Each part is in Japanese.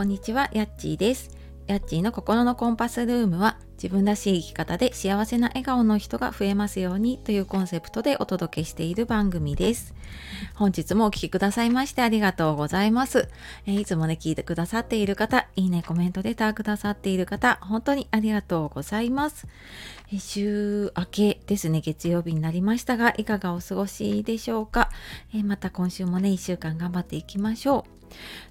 こんにちは、やっちーです。やっちーの心のコンパスルームは自分らしい生き方で幸せな笑顔の人が増えますようにというコンセプトでお届けしている番組です。本日もお聴きくださいましてありがとうございます。え、いつもね、聞いてくださっている方、いいね、コメントレターくださっている方、本当にありがとうございます。え、週明けですね、月曜日になりましたが、いかがお過ごしでしょうか。え、また今週もね、1週間頑張っていきましょう。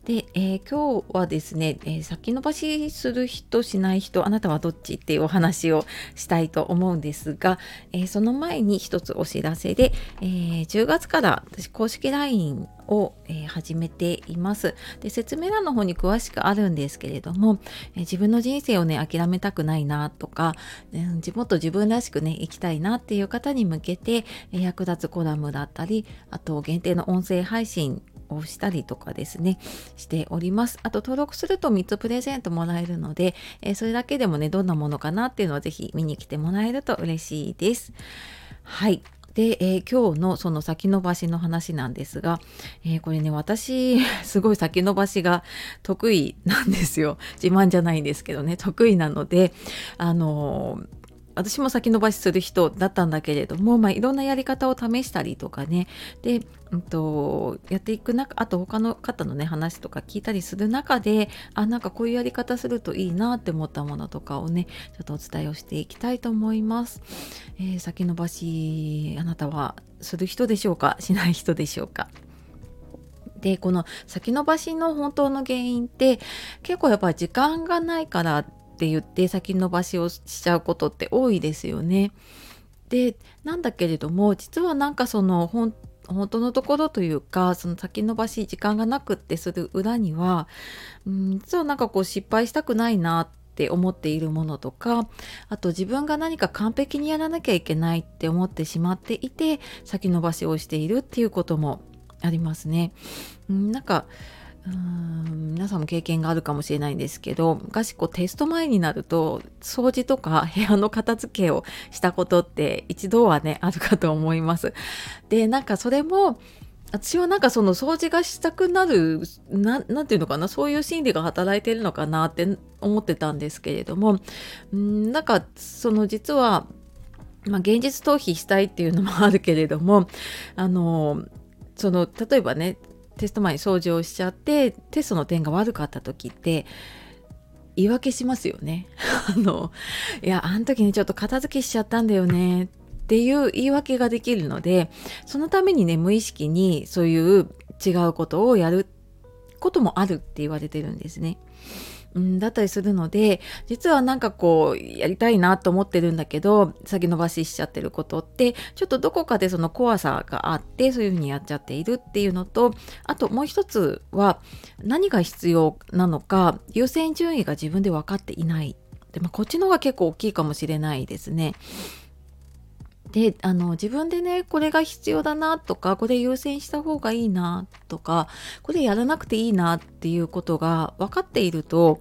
で、えー、今日はですね、えー、先延ばしする人しない人あなたはどっちっていうお話をしたいと思うんですが、えー、その前に一つお知らせで、え10月から私公式 LINE を、え始めています。で説明欄の方に詳しくあるんですけれども、え自分の人生をね諦めたくないなとか、うん、もっと自分らしくね生きたいなっていう方に向けて、え役立つコラムだったりあと限定の音声配信をしたりとかですねしております。あと登録すると3つプレゼントもらえるので、えー、それだけでもねどんなものかなっていうのをぜひ見に来てもらえると嬉しいです。はい。で、えー、今日のその先延ばしの話なんですが、えー、これね私 すごい先延ばしが得意なんですよ。自慢じゃないんですけどね得意なのであのー私も先延ばしする人だったんだけれども、まあ、いろんなやり方を試したりとかね。で、うんと、やっていく中あと他の方のね話とか聞いたりする中であなんかこういうやり方するといいなって思ったものとかをねちょっとお伝えをしていきたいと思います。えー、先延ばしあなたはする人でしょうか？しない人でしょうか？でこの先延ばしの本当の原因って結構やっぱり時間がないからって言って先延ばしをしちゃうことって多いですよね。でなんだけれども実はなんかその本当のところというかその先延ばし時間がなくってする裏には、うん、実はなんかこう失敗したくないなって思っているものとかあと自分が何か完璧にやらなきゃいけないって思ってしまっていて先延ばしをしているっていうこともありますね。うん、なんかうん皆さんも経験があるかもしれないんですけど昔こうテスト前になると掃除とか部屋の片付けをしたことって一度はねあるかと思います。でなんかそれも私はなんかその掃除がしたくなる何て言うのかなそういう心理が働いてるのかなって思ってたんですけれどもんなんかその実は、まあ、現実逃避したいっていうのもあるけれどもあのその例えばねテスト前に掃除をしちゃってテストの点が悪かった時って言い訳しますよね。あのいやあの時にちょっと片付けしちゃったんだよねっていう言い訳ができるのでそのためにね無意識にそういう違うことをやることもあるって言われてるんですね。うん、だったりするので実はなんかこうやりたいなと思ってるんだけど先延ばししちゃってることってちょっとどこかでその怖さがあってそういうふうにやっちゃっているっていうのとあともう一つは何が必要なのか優先順位が自分で分かっていないで、まあ、こっちの方が結構大きいかもしれないですね。であの自分でねこれが必要だなとかこれ優先した方がいいなとかこれやらなくていいなっていうことが分かっていると、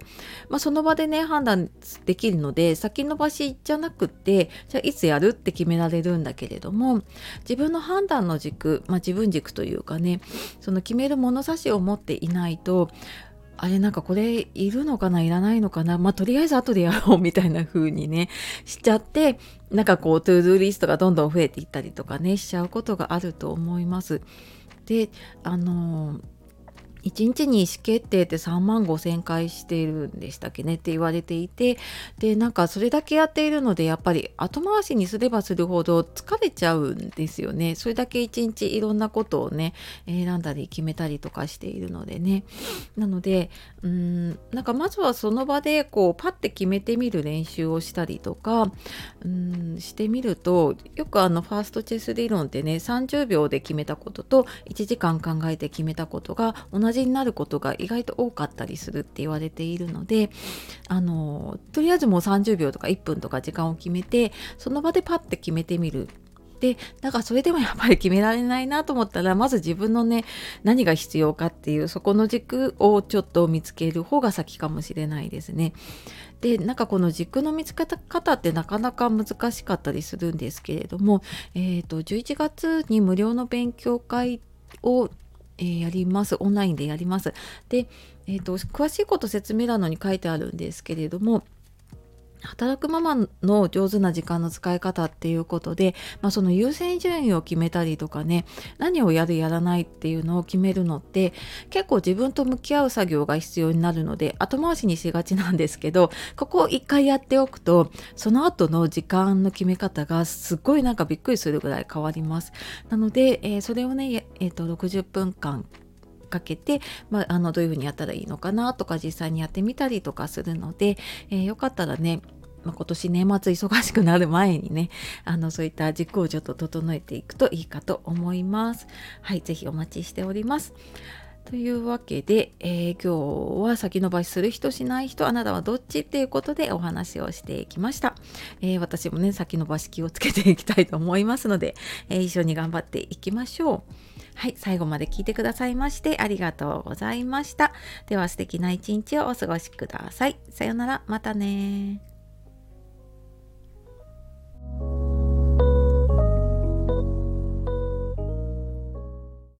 まあ、その場でね判断できるので先延ばしじゃなくってじゃあいつやるって決められるんだけれども自分の判断の軸、まあ、自分軸というかねその決める物差しを持っていないとあれなんかこれいるのかないらないのかな？まあとりあえず後でやろうみたいな風にね しちゃってなんかこう to-do list がどんどん増えていったりとかねしちゃうことがあると思います。であのー1日に意思決定って3万5千回しているんでしたっけねって言われていてでなんかそれだけやっているのでやっぱり後回しにすればするほど疲れちゃうんですよね。それだけ1日いろんなことをね選んだり決めたりとかしているのでね。なのでうんなんかまずはその場でこうパッて決めてみる練習をしたりとかうんしてみるとよくあのファーストチェス理論ってね30秒で決めたことと1時間考えて決めたことが同じになることが意外と多かったりするって言われているのであのとりあえずもう30秒とか1分とか時間を決めてその場でパッて決めてみるでだからそれでもやっぱり決められないなと思ったらまず自分のね何が必要かっていうそこの軸をちょっと見つける方が先かもしれないですね。でなんかこの軸の見つけ方ってなかなか難しかったりするんですけれども、えーと、11月に無料の勉強会をえー、やります。オンラインでやります。で、えーと詳しいこと説明欄のに書いてあるんですけれども働くママの上手な時間の使い方っていうことで、まあ、その優先順位を決めたりとかね何をやるやらないっていうのを決めるのって結構自分と向き合う作業が必要になるので後回しにしがちなんですけどここを一回やっておくとその後の時間の決め方がすっごいなんかびっくりするぐらい変わります。なので、えー、それをね、えー、と60分間かけて、まあ、あのどういうふうにやったらいいのかなとか実際にやってみたりとかするので、えー、よかったらねまあ、今年年末忙しくなる前にねあのそういった軸をちょっと整えていくといいかと思います。はい、ぜひお待ちしております。というわけで、えー、今日は先延ばしする人しない人あなたはどっちっていうことでお話をしていきました、えー、私もね先延ばし気をつけていきたいと思いますので、えー、一緒に頑張っていきましょうはい最後まで聞いてくださいましてありがとうございました。では素敵な一日をお過ごしください。さようなら。またね